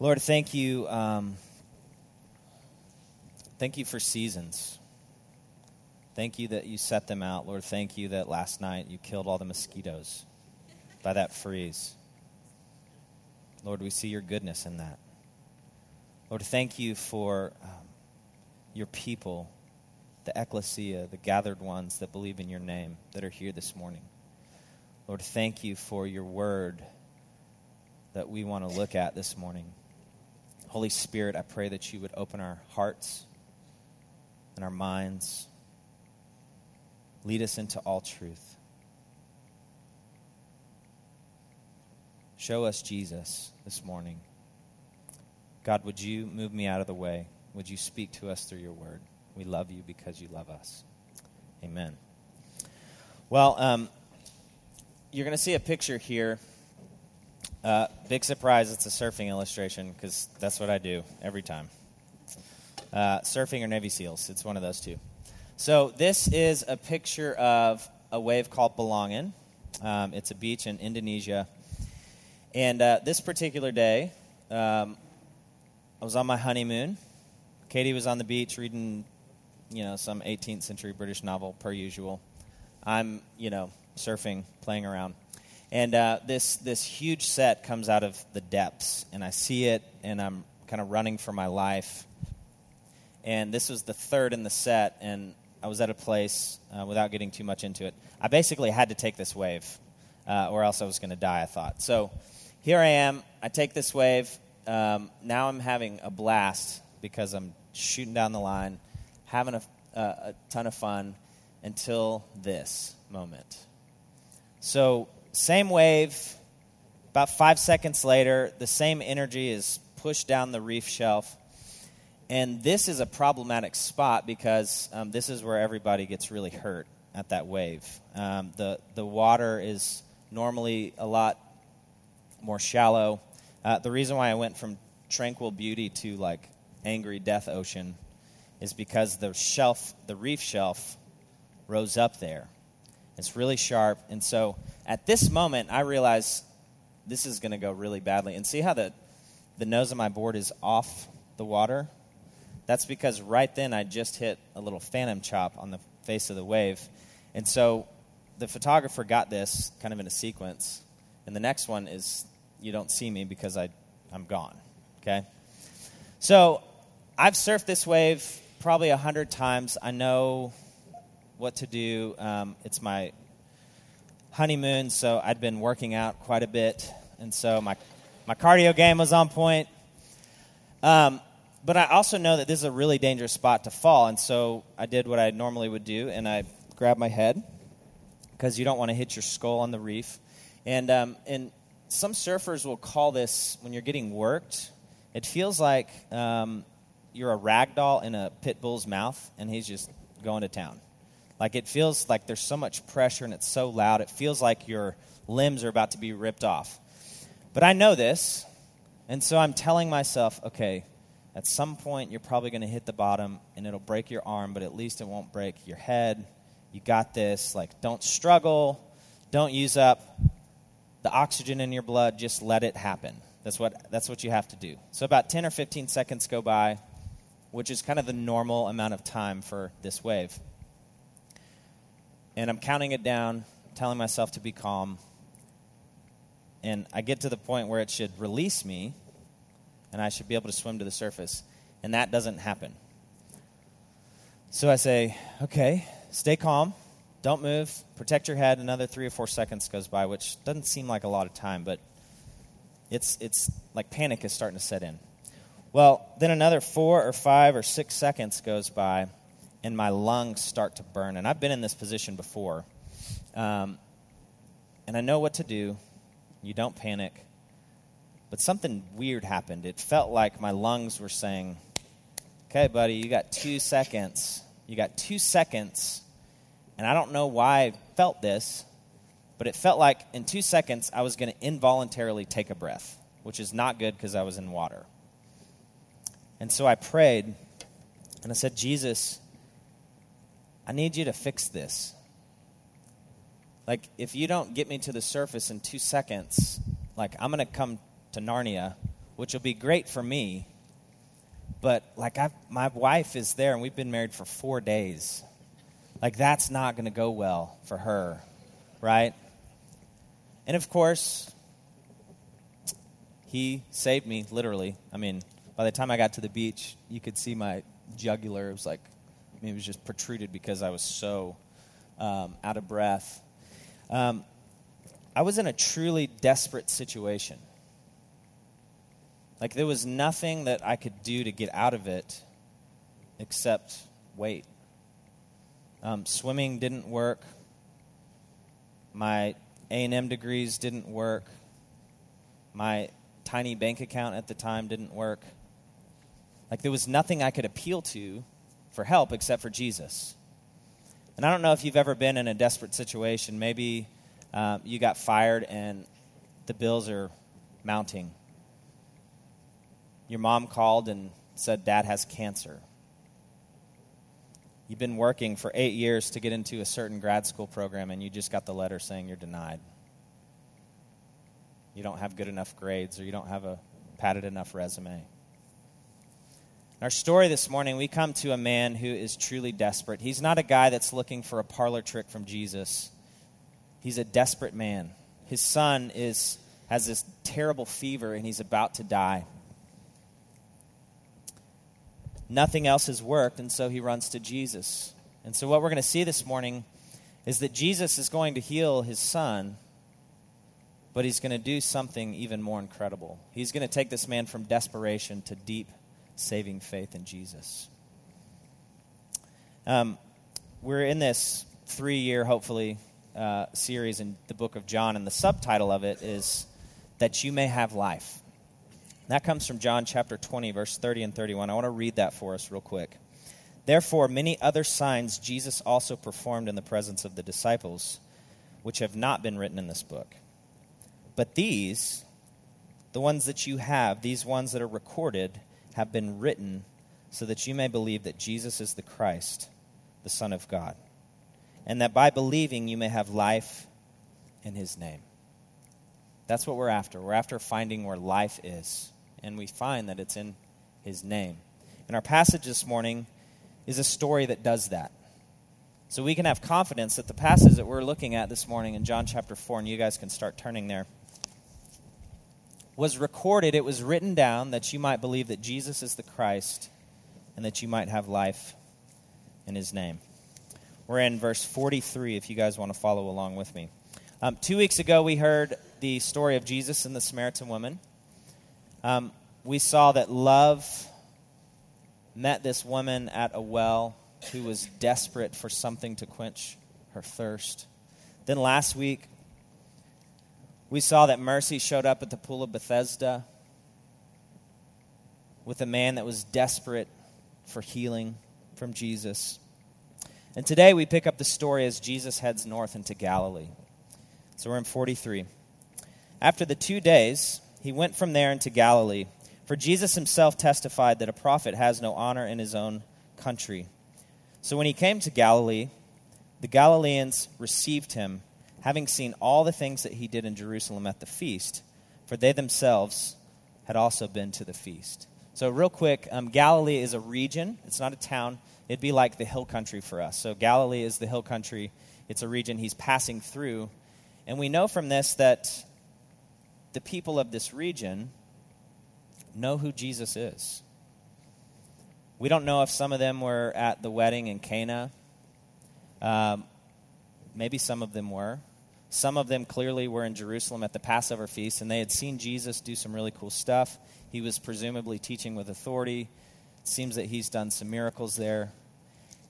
Lord, thank you. Um, thank you for seasons. Thank you that you set them out. Lord, thank you that last night you killed all the mosquitoes by that freeze. Lord, we see your goodness in that. Lord, thank you for um, your people, the ecclesia, the gathered ones that believe in your name that are here this morning. Lord, thank you for your word that we want to look at this morning. Holy Spirit, I pray that you would open our hearts and our minds, lead us into all truth. Show us Jesus this morning. God, would you move me out of the way? Would you speak to us through your word? We love you because you love us. Amen. Well, um, you're going to see a picture here. Uh, big surprise, it's a surfing illustration because that's what I do every time. Uh, surfing or Navy SEALs, it's one of those two. So, this is a picture of a wave called Balangan. Um, it's a beach in Indonesia. And uh, this particular day, um, I was on my honeymoon. Katie was on the beach reading, you know, some 18th century British novel, per usual. I'm, you know, surfing, playing around. And uh, this, this huge set comes out of the depths, and I see it, and I'm kind of running for my life. And this was the third in the set, and I was at a place, uh, without getting too much into it, I basically had to take this wave, uh, or else I was going to die, I thought. So here I am. I take this wave. Um, now I'm having a blast because I'm shooting down the line, having a, a ton of fun until this moment. So, same wave, about five seconds later, the same energy is pushed down the reef shelf. And this is a problematic spot because um, this is where everybody gets really hurt at that wave. Um, the, the water is normally a lot more shallow. Uh, the reason why I went from tranquil beauty to like angry death ocean is because the shelf, the reef shelf, rose up there. It's really sharp. And so at this moment, I realize this is going to go really badly. And see how the, the nose of my board is off the water? That's because right then I just hit a little phantom chop on the face of the wave. And so the photographer got this kind of in a sequence. And the next one is you don't see me because I, I'm gone. Okay? So I've surfed this wave probably a hundred times. I know what to do. Um, it's my honeymoon, so I'd been working out quite a bit, and so my my cardio game was on point. Um, but I also know that this is a really dangerous spot to fall, and so I did what I normally would do, and I grabbed my head because you don't want to hit your skull on the reef. And um, and some surfers will call this when you're getting worked. It feels like um, you're a rag doll in a pit bull's mouth, and he's just going to town. Like it feels like there's so much pressure and it's so loud. It feels like your limbs are about to be ripped off. But I know this, and so I'm telling myself, okay, at some point you're probably going to hit the bottom and it'll break your arm, but at least it won't break your head. You got this. Like, don't struggle. Don't use up the oxygen in your blood. Just let it happen. That's what, that's what you have to do. So, about 10 or 15 seconds go by, which is kind of the normal amount of time for this wave and I'm counting it down, telling myself to be calm. And I get to the point where it should release me and I should be able to swim to the surface. And that doesn't happen. So I say, okay, stay calm, don't move, protect your head. Another three or four seconds goes by, which doesn't seem like a lot of time, but it's, it's like panic is starting to set in. Well, then another four or five or six seconds goes by, and my lungs start to burn. And I've been in this position before. Um, and I know what to do. You don't panic. But something weird happened. It felt like my lungs were saying, okay, buddy, you got two seconds. You got two seconds. And I don't know why I felt this, but it felt like in two seconds I was going to involuntarily take a breath, which is not good because I was in water. And so I prayed and I said, Jesus, I need you to fix this. Like, if you don't get me to the surface in two seconds, like, I'm going to come to Narnia which will be great for me. But like I my wife is there and we've been married for 4 days. Like that's not going to go well for her, right? And of course, he saved me literally. I mean, by the time I got to the beach, you could see my jugular. It was like, It was just protruded because I was so um, out of breath. Um, I was in a truly desperate situation. Like, there was nothing that I could do to get out of it except wait. Um, swimming didn't work. My A&M degrees didn't work. My tiny bank account at the time didn't work. Like, there was nothing I could appeal to for help except for Jesus. And I don't know if you've ever been in a desperate situation. Maybe uh, you got fired and the bills are mounting. Your mom called and said, Dad has cancer. You've been working for eight years to get into a certain grad school program, and you just got the letter saying you're denied. You don't have good enough grades, or you don't have a padded enough resume. In our story this morning, we come to a man who is truly desperate. He's not a guy that's looking for a parlor trick from Jesus. He's a desperate man. His son is, has this terrible fever and he's about to die. Nothing else has worked, and so he runs to Jesus. And so, what we're going to see this morning is that Jesus is going to heal his son, but he's going to do something even more incredible. He's going to take this man from desperation to deep saving faith in Jesus. Um, we're in this three year, hopefully, uh, series in the book of John, and the subtitle of it is That You May Have Life. That comes from John chapter 20, verse 30 and 31. I want to read that for us real quick. Therefore, many other signs Jesus also performed in the presence of the disciples, which have not been written in this book. But these, the ones that you have, these ones that are recorded, have been written so that you may believe that Jesus is the Christ, the Son of God, and that by believing you may have life in his name. That's what we're after. We're after finding where life is, and we find that it's in his name. And our passage this morning is a story that does that. So we can have confidence that the passage that we're looking at this morning in John chapter 4, and you guys can start turning there was recorded, it was written down that you might believe that Jesus is the Christ and that you might have life in his name. We're in verse 43 if you guys want to follow along with me. Um, two weeks ago, we heard the story of Jesus and the Samaritan woman. Um, we saw that love met this woman at a well who was desperate for something to quench her thirst. Then last week, we saw that mercy showed up at the pool of Bethesda with a man that was desperate for healing from Jesus. And today we pick up the story as Jesus heads north into Galilee. So we're in 43. After the two days, he went from there into Galilee, for Jesus himself testified that a prophet has no honor in his own country. So when he came to Galilee, the Galileans received him having seen all the things that he did in Jerusalem at the feast, for they themselves had also been to the feast. So, real quick, um, Galilee is a region, it's not a town. It'd be like the hill country for us. So, Galilee is the hill country, it's a region he's passing through. And we know from this that the people of this region know who Jesus is. We don't know if some of them were at the wedding in Cana. Um, maybe some of them were. Some of them clearly were in Jerusalem at the Passover feast, and they had seen Jesus do some really cool stuff. He was presumably teaching with authority. It seems that he's done some miracles there.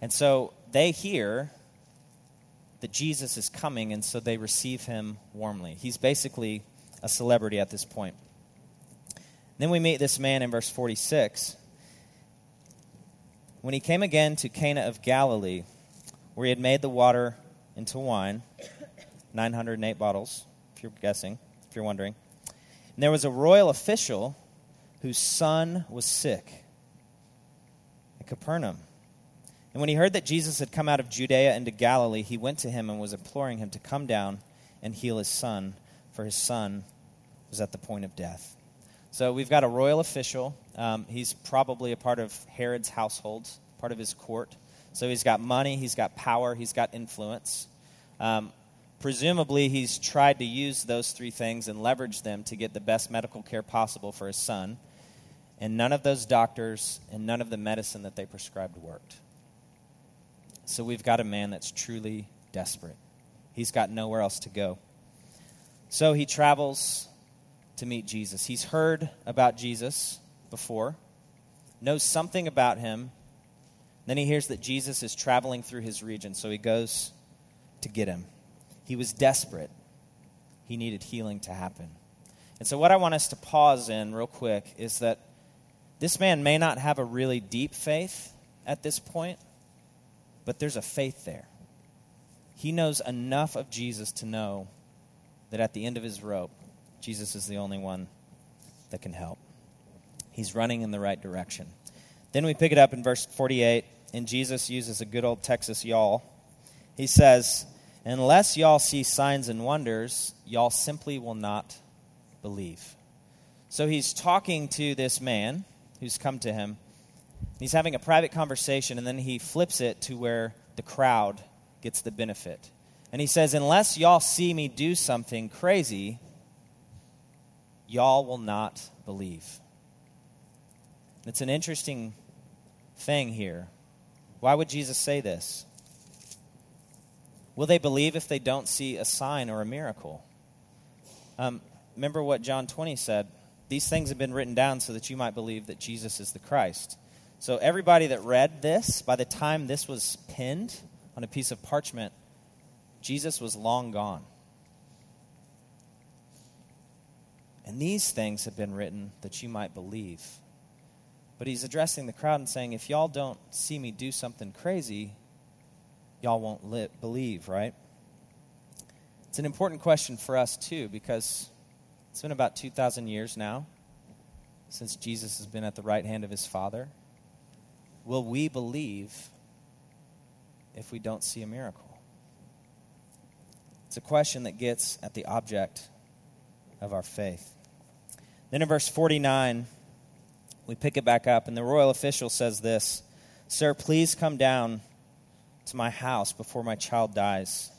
And so they hear that Jesus is coming, and so they receive him warmly. He's basically a celebrity at this point. Then we meet this man in verse 46. When he came again to Cana of Galilee, where he had made the water into wine, 908 bottles, if you're guessing, if you're wondering. And there was a royal official whose son was sick at Capernaum. And when he heard that Jesus had come out of Judea into Galilee, he went to him and was imploring him to come down and heal his son, for his son was at the point of death. So we've got a royal official. Um, he's probably a part of Herod's household, part of his court. So he's got money, he's got power, he's got influence. Um, presumably, he's tried to use those three things and leverage them to get the best medical care possible for his son. And none of those doctors and none of the medicine that they prescribed worked. So we've got a man that's truly desperate. He's got nowhere else to go. So he travels to meet Jesus. He's heard about Jesus before, knows something about him. Then he hears that Jesus is traveling through his region, so he goes to get him. He was desperate, he needed healing to happen. And so, what I want us to pause in real quick is that this man may not have a really deep faith at this point, but there's a faith there. He knows enough of Jesus to know that at the end of his rope, Jesus is the only one that can help. He's running in the right direction. Then we pick it up in verse 48, and Jesus uses a good old Texas y'all. He says, Unless y'all see signs and wonders, y'all simply will not believe. So he's talking to this man who's come to him. He's having a private conversation, and then he flips it to where the crowd gets the benefit. And he says, Unless y'all see me do something crazy, y'all will not believe. It's an interesting thing here. Why would Jesus say this? Will they believe if they don't see a sign or a miracle? Um, remember what John 20 said These things have been written down so that you might believe that Jesus is the Christ. So, everybody that read this, by the time this was pinned on a piece of parchment, Jesus was long gone. And these things have been written that you might believe. But he's addressing the crowd and saying, if y'all don't see me do something crazy, y'all won't li- believe, right? It's an important question for us, too, because it's been about 2,000 years now since Jesus has been at the right hand of his Father. Will we believe if we don't see a miracle? It's a question that gets at the object of our faith. Then in verse 49, we pick it back up, and the royal official says this Sir, please come down to my house before my child dies.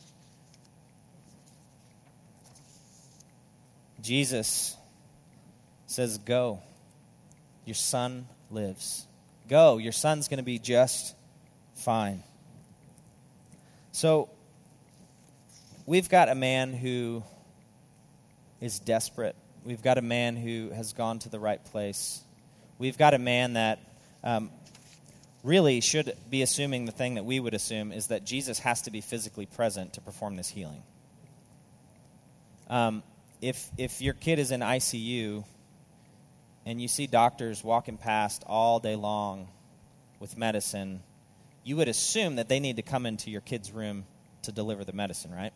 Jesus says, Go. Your son lives. Go. Your son's going to be just fine. So, we've got a man who is desperate. We've got a man who has gone to the right place. We've got a man that um, really should be assuming the thing that we would assume is that Jesus has to be physically present to perform this healing. Um, if, if your kid is in ICU and you see doctors walking past all day long with medicine, you would assume that they need to come into your kid's room to deliver the medicine, right?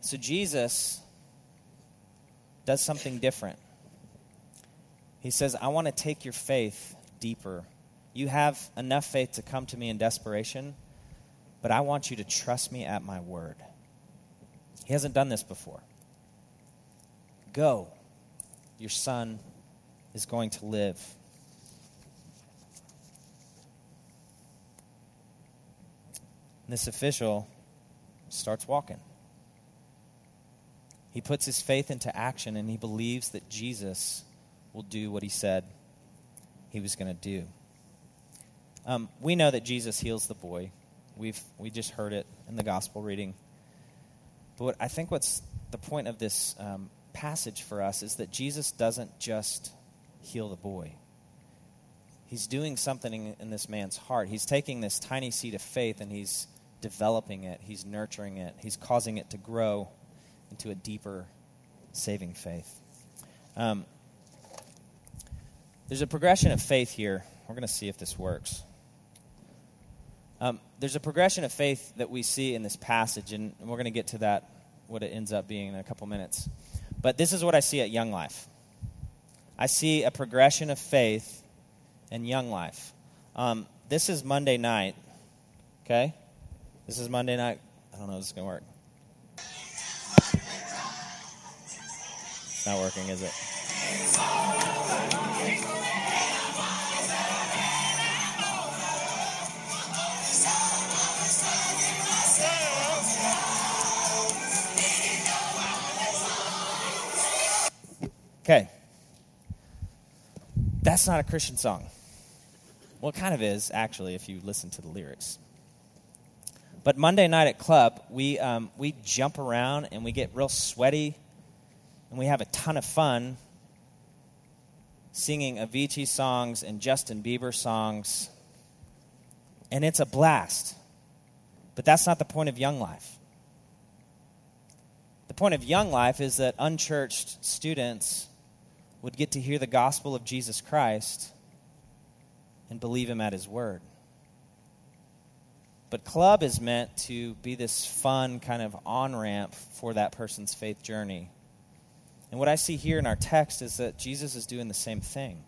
So Jesus does something different. He says, I want to take your faith deeper. You have enough faith to come to me in desperation, but I want you to trust me at my word. He hasn't done this before. Go. Your son is going to live. And this official starts walking. He puts his faith into action and he believes that Jesus will do what he said he was going to do. Um, we know that Jesus heals the boy. We've we just heard it in the gospel reading. But what, I think what's the point of this um, passage for us is that Jesus doesn't just heal the boy. He's doing something in, in this man's heart. He's taking this tiny seed of faith and he's developing it. He's nurturing it. He's causing it to grow into a deeper saving faith. Um, there's a progression of faith here. We're going to see if this works. Um, there's a progression of faith that we see in this passage, and we're going to get to that, what it ends up being in a couple minutes. But this is what I see at Young Life I see a progression of faith in Young Life. Um, this is Monday night, okay? This is Monday night. I don't know if this is going to work. It's not working, is it? Okay. That's not a Christian song. Well, it kind of is, actually, if you listen to the lyrics. But Monday night at club, we, um, we jump around and we get real sweaty and we have a ton of fun singing Avicii songs and Justin Bieber songs. And it's a blast. But that's not the point of Young Life. The point of Young Life is that unchurched students would get to hear the gospel of Jesus Christ and believe him at his word. But club is meant to be this fun kind of on ramp for that person's faith journey. And what I see here in our text is that Jesus is doing the same thing.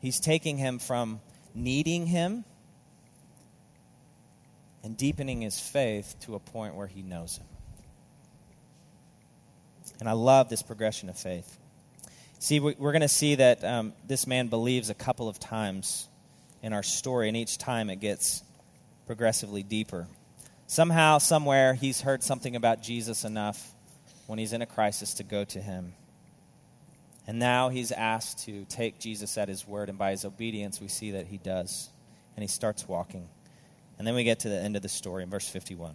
He's taking him from needing him and deepening his faith to a point where he knows him. And I love this progression of faith. See, we're going to see that um, this man believes a couple of times in our story, and each time it gets progressively deeper. Somehow, somewhere, he's heard something about Jesus enough when he's in a crisis to go to him. And now he's asked to take Jesus at his word, and by his obedience, we see that he does. And he starts walking. And then we get to the end of the story in verse 51.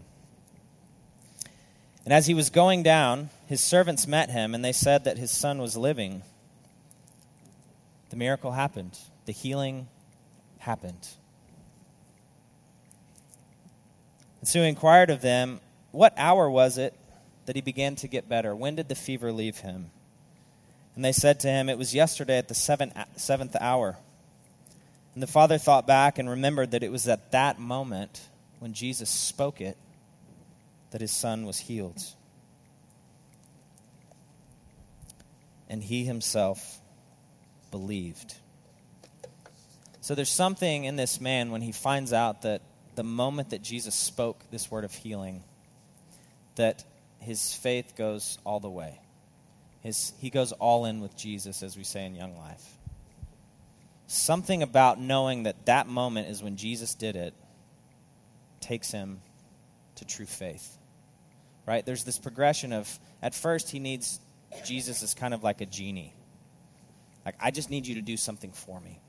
And as he was going down, his servants met him, and they said that his son was living. The miracle happened, the healing happened. And so he inquired of them, What hour was it that he began to get better? When did the fever leave him? And they said to him, It was yesterday at the seventh hour. And the father thought back and remembered that it was at that moment when Jesus spoke it that his son was healed. And he himself believed. So there's something in this man when he finds out that the moment that Jesus spoke this word of healing, that his faith goes all the way. His, he goes all in with Jesus, as we say in Young Life. Something about knowing that that moment is when Jesus did it takes him to true faith. Right? There's this progression of, at first, he needs Jesus as kind of like a genie. Like, I just need you to do something for me.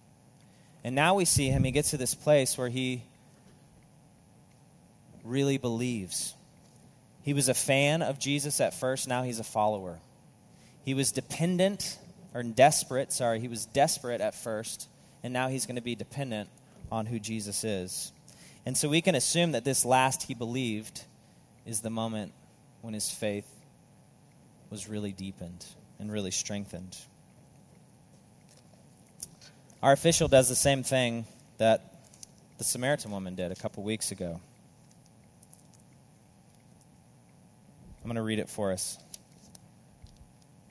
And now we see him, he gets to this place where he really believes. He was a fan of Jesus at first, now he's a follower. He was dependent, or desperate, sorry, he was desperate at first, and now he's going to be dependent on who Jesus is. And so we can assume that this last he believed is the moment when his faith was really deepened and really strengthened. Our official does the same thing that the Samaritan woman did a couple weeks ago. I'm going to read it for us.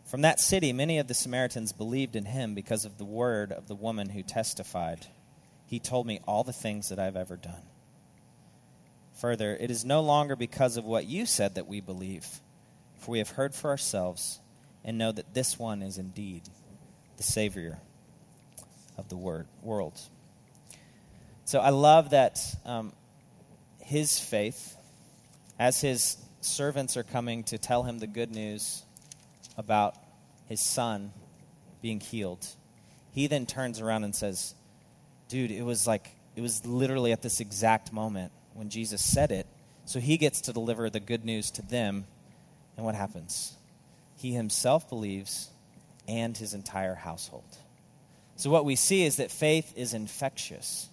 From that city, many of the Samaritans believed in him because of the word of the woman who testified. He told me all the things that I've ever done. Further, it is no longer because of what you said that we believe, for we have heard for ourselves and know that this one is indeed the Savior of the word, world. So I love that um, his faith, as his servants are coming to tell him the good news about his son being healed, he then turns around and says, Dude, it was like, it was literally at this exact moment when Jesus said it. So he gets to deliver the good news to them. And what happens? He himself believes and his entire household. So what we see is that faith is infectious.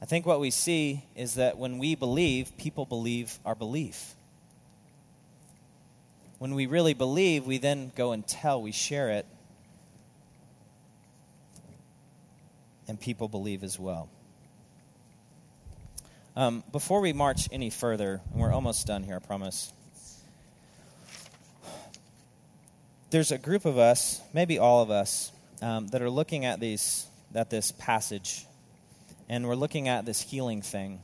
I think what we see is that when we believe, people believe our belief when we really believe, we then go and tell, we share it, and people believe as well. Um, before we march any further, and we're almost done here, I promise. There's a group of us, maybe all of us, um, that are looking at these at this passage, and we're looking at this healing thing,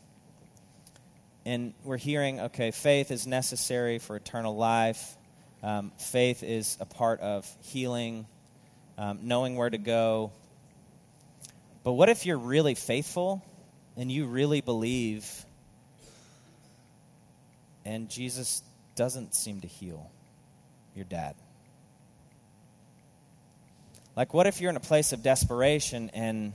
and we're hearing, okay, faith is necessary for eternal life. Um, faith is a part of healing. um, knowing where to go. But what if you're really faithful and you really believe and Jesus doesn't seem to heal your dad? Like, what if you're in a place of desperation and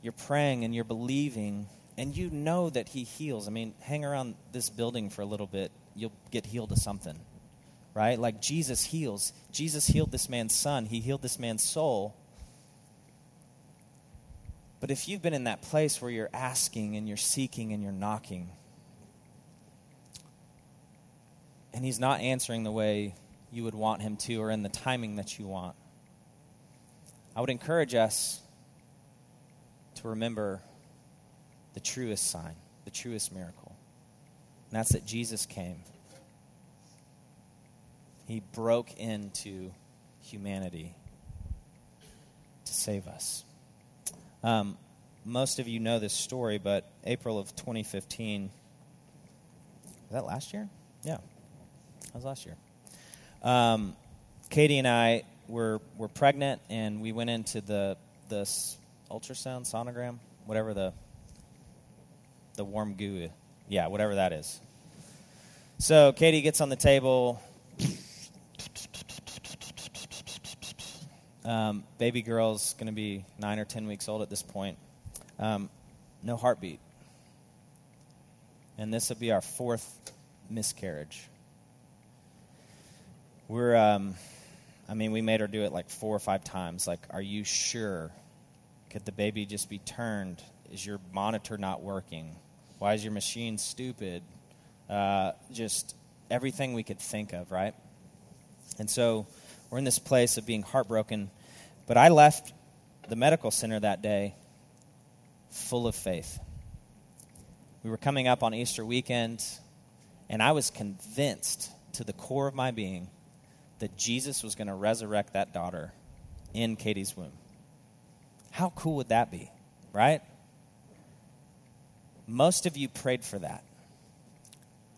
you're praying and you're believing and you know that he heals? I mean, hang around this building for a little bit, you'll get healed of something, right? Like, Jesus heals. Jesus healed this man's son, he healed this man's soul. But if you've been in that place where you're asking and you're seeking and you're knocking, and he's not answering the way you would want him to or in the timing that you want. I would encourage us to remember the truest sign, the truest miracle. And that's that Jesus came. He broke into humanity to save us. Um, most of you know this story, but April of 2015, was that last year? Yeah. That was last year. Um, Katie and I were were pregnant, and we went into the the ultrasound sonogram, whatever the the warm goo, yeah, whatever that is. So Katie gets on the table. Um, baby girl's going to be nine or ten weeks old at this point. Um, no heartbeat. And this will be our fourth miscarriage we're um, i mean we made her do it like four or five times. Like are you sure? Could the baby just be turned? Is your monitor not working? Why is your machine stupid? Uh, just everything we could think of right? And so we're in this place of being heartbroken but i left the medical center that day full of faith. We were coming up on easter weekend and i was convinced to the core of my being that Jesus was going to resurrect that daughter in Katie's womb. How cool would that be, right? Most of you prayed for that.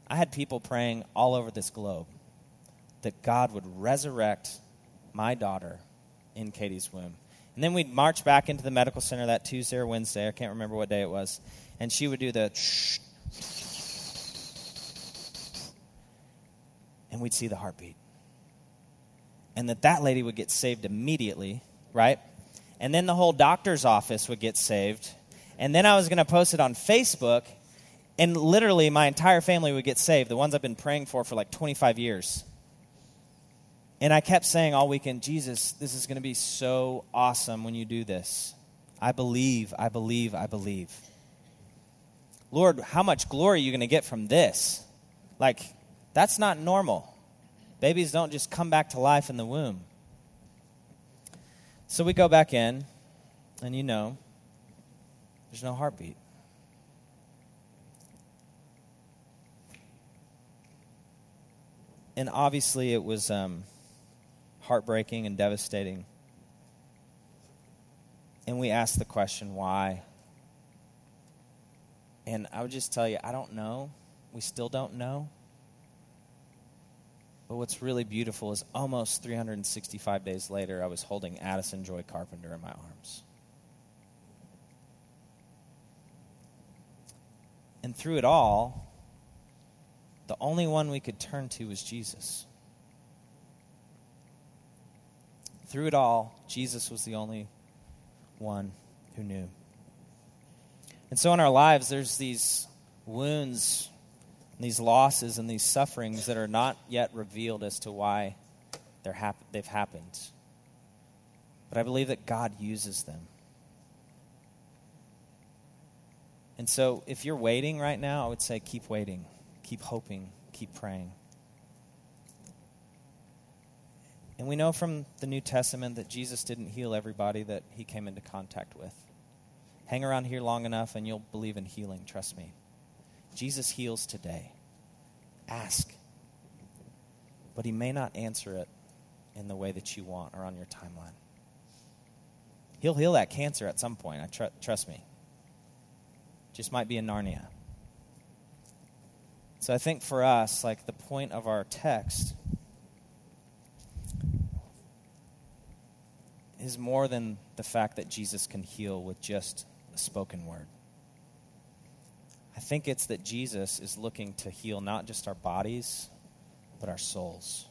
I had people praying all over this globe that God would resurrect my daughter in Katie's womb. And then we'd march back into the medical center that Tuesday or Wednesday, I can't remember what day it was, and she would do the and we'd see the heartbeat and that that lady would get saved immediately, right? And then the whole doctor's office would get saved. And then I was going to post it on Facebook, and literally my entire family would get saved, the ones I've been praying for for like 25 years. And I kept saying all weekend, Jesus, this is going to be so awesome when you do this. I believe, I believe, I believe. Lord, how much glory are you going to get from this? Like, that's not normal. Babies don't just come back to life in the womb. So we go back in, and you know, there's no heartbeat. And obviously, it was um, heartbreaking and devastating. And we asked the question, why? And I would just tell you, I don't know. We still don't know. But what's really beautiful is almost 365 days later, I was holding Addison Joy Carpenter in my arms. And through it all, the only one we could turn to was Jesus. Through it all, Jesus was the only one who knew. And so in our lives, there's these wounds these losses and these sufferings that are not yet revealed as to why they're hap- they've happened. But I believe that God uses them. And so, if you're waiting right now, I would say keep waiting, keep hoping, keep praying. And we know from the New Testament that Jesus didn't heal everybody that he came into contact with. Hang around here long enough and you'll believe in healing, trust me. Jesus heals today. Ask. But he may not answer it in the way that you want or on your timeline. He'll heal that cancer at some point, I tr- trust me. Just might be in Narnia. So I think for us, like the point of our text is more than the fact that Jesus can heal with just a spoken word. I think it's that Jesus is looking to heal not just our bodies, but our souls.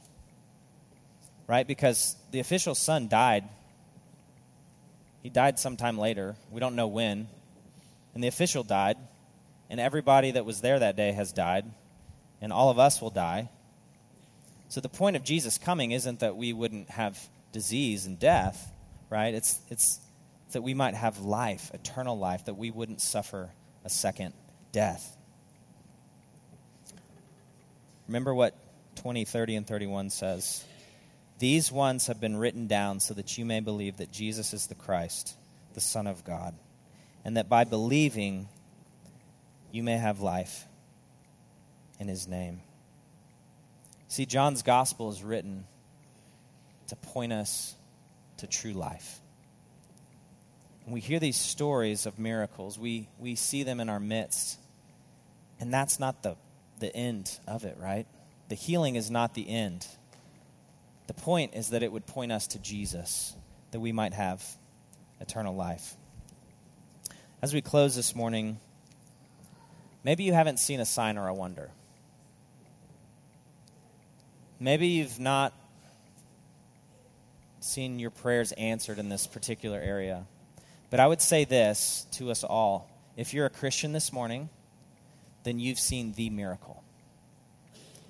Right? Because the official son died. He died sometime later. We don't know when. And the official died. And everybody that was there that day has died. And all of us will die. So the point of Jesus coming isn't that we wouldn't have disease and death, right? It's, it's, that we might have life, eternal life, that we wouldn't suffer a second death. Remember what 20, 30, and 31 says. These ones have been written down so that you may believe that Jesus is the Christ, the Son of God, and that by believing you may have life in his name. See, John's gospel is written to point us to true life. When we hear these stories of miracles, we, we see them in our midst. And that's not the, the end of it, right? The healing is not the end. The point is that it would point us to Jesus, that we might have eternal life. As we close this morning, maybe you haven't seen a sign or a wonder. Maybe you've not seen your prayers answered in this particular area. But I would say this to us all if you're a Christian this morning, then you've seen the miracle.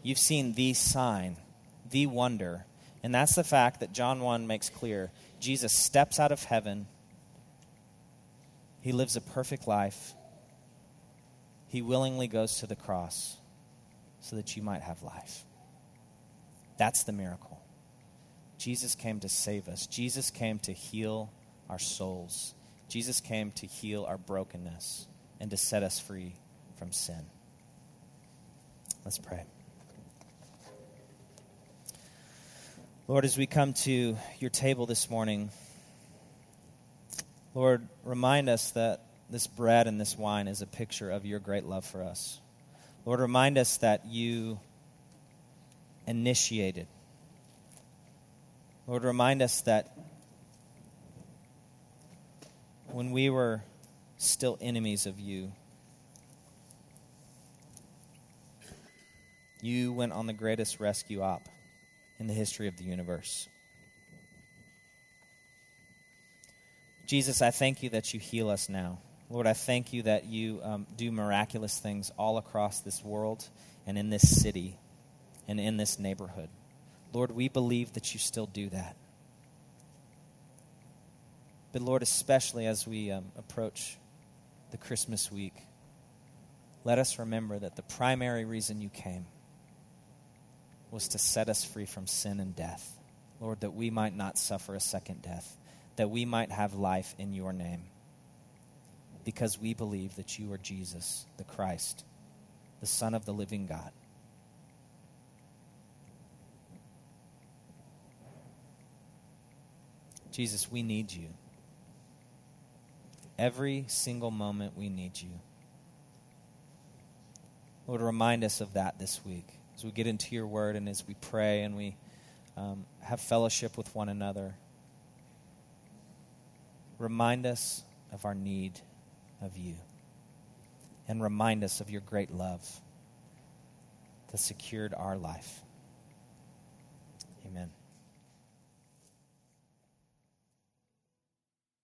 You've seen the sign, the wonder. And that's the fact that John 1 makes clear. Jesus steps out of heaven, he lives a perfect life, he willingly goes to the cross so that you might have life. That's the miracle. Jesus came to save us. Jesus came to heal our souls. Jesus came to heal our brokenness and to set us free from sin. Let's pray. Lord, as we come to your table this morning, Lord, remind us that this bread and this wine is a picture of your great love for us. Lord, remind us that you initiated. Lord, remind us that when we were still enemies of you, you went on the greatest rescue op in the history of the universe. Jesus, I thank you that you heal us now. Lord, I thank you that you um, do miraculous things all across this world and in this city and in this neighborhood. Lord, we believe that you still do that. But Lord, especially as we um, approach the Christmas week, let us remember that the primary reason you came was to set us free from sin and death. Lord, that we might not suffer a second death, that we might have life in your name, because we believe that you are Jesus, the Christ, the Son of the living God. Jesus, we need you. Every single moment we need you. Lord, remind us of that this week as we get into your word and as we pray and we um, have fellowship with one another. Remind us of our need of you. And remind us of your great love that secured our life. Amen.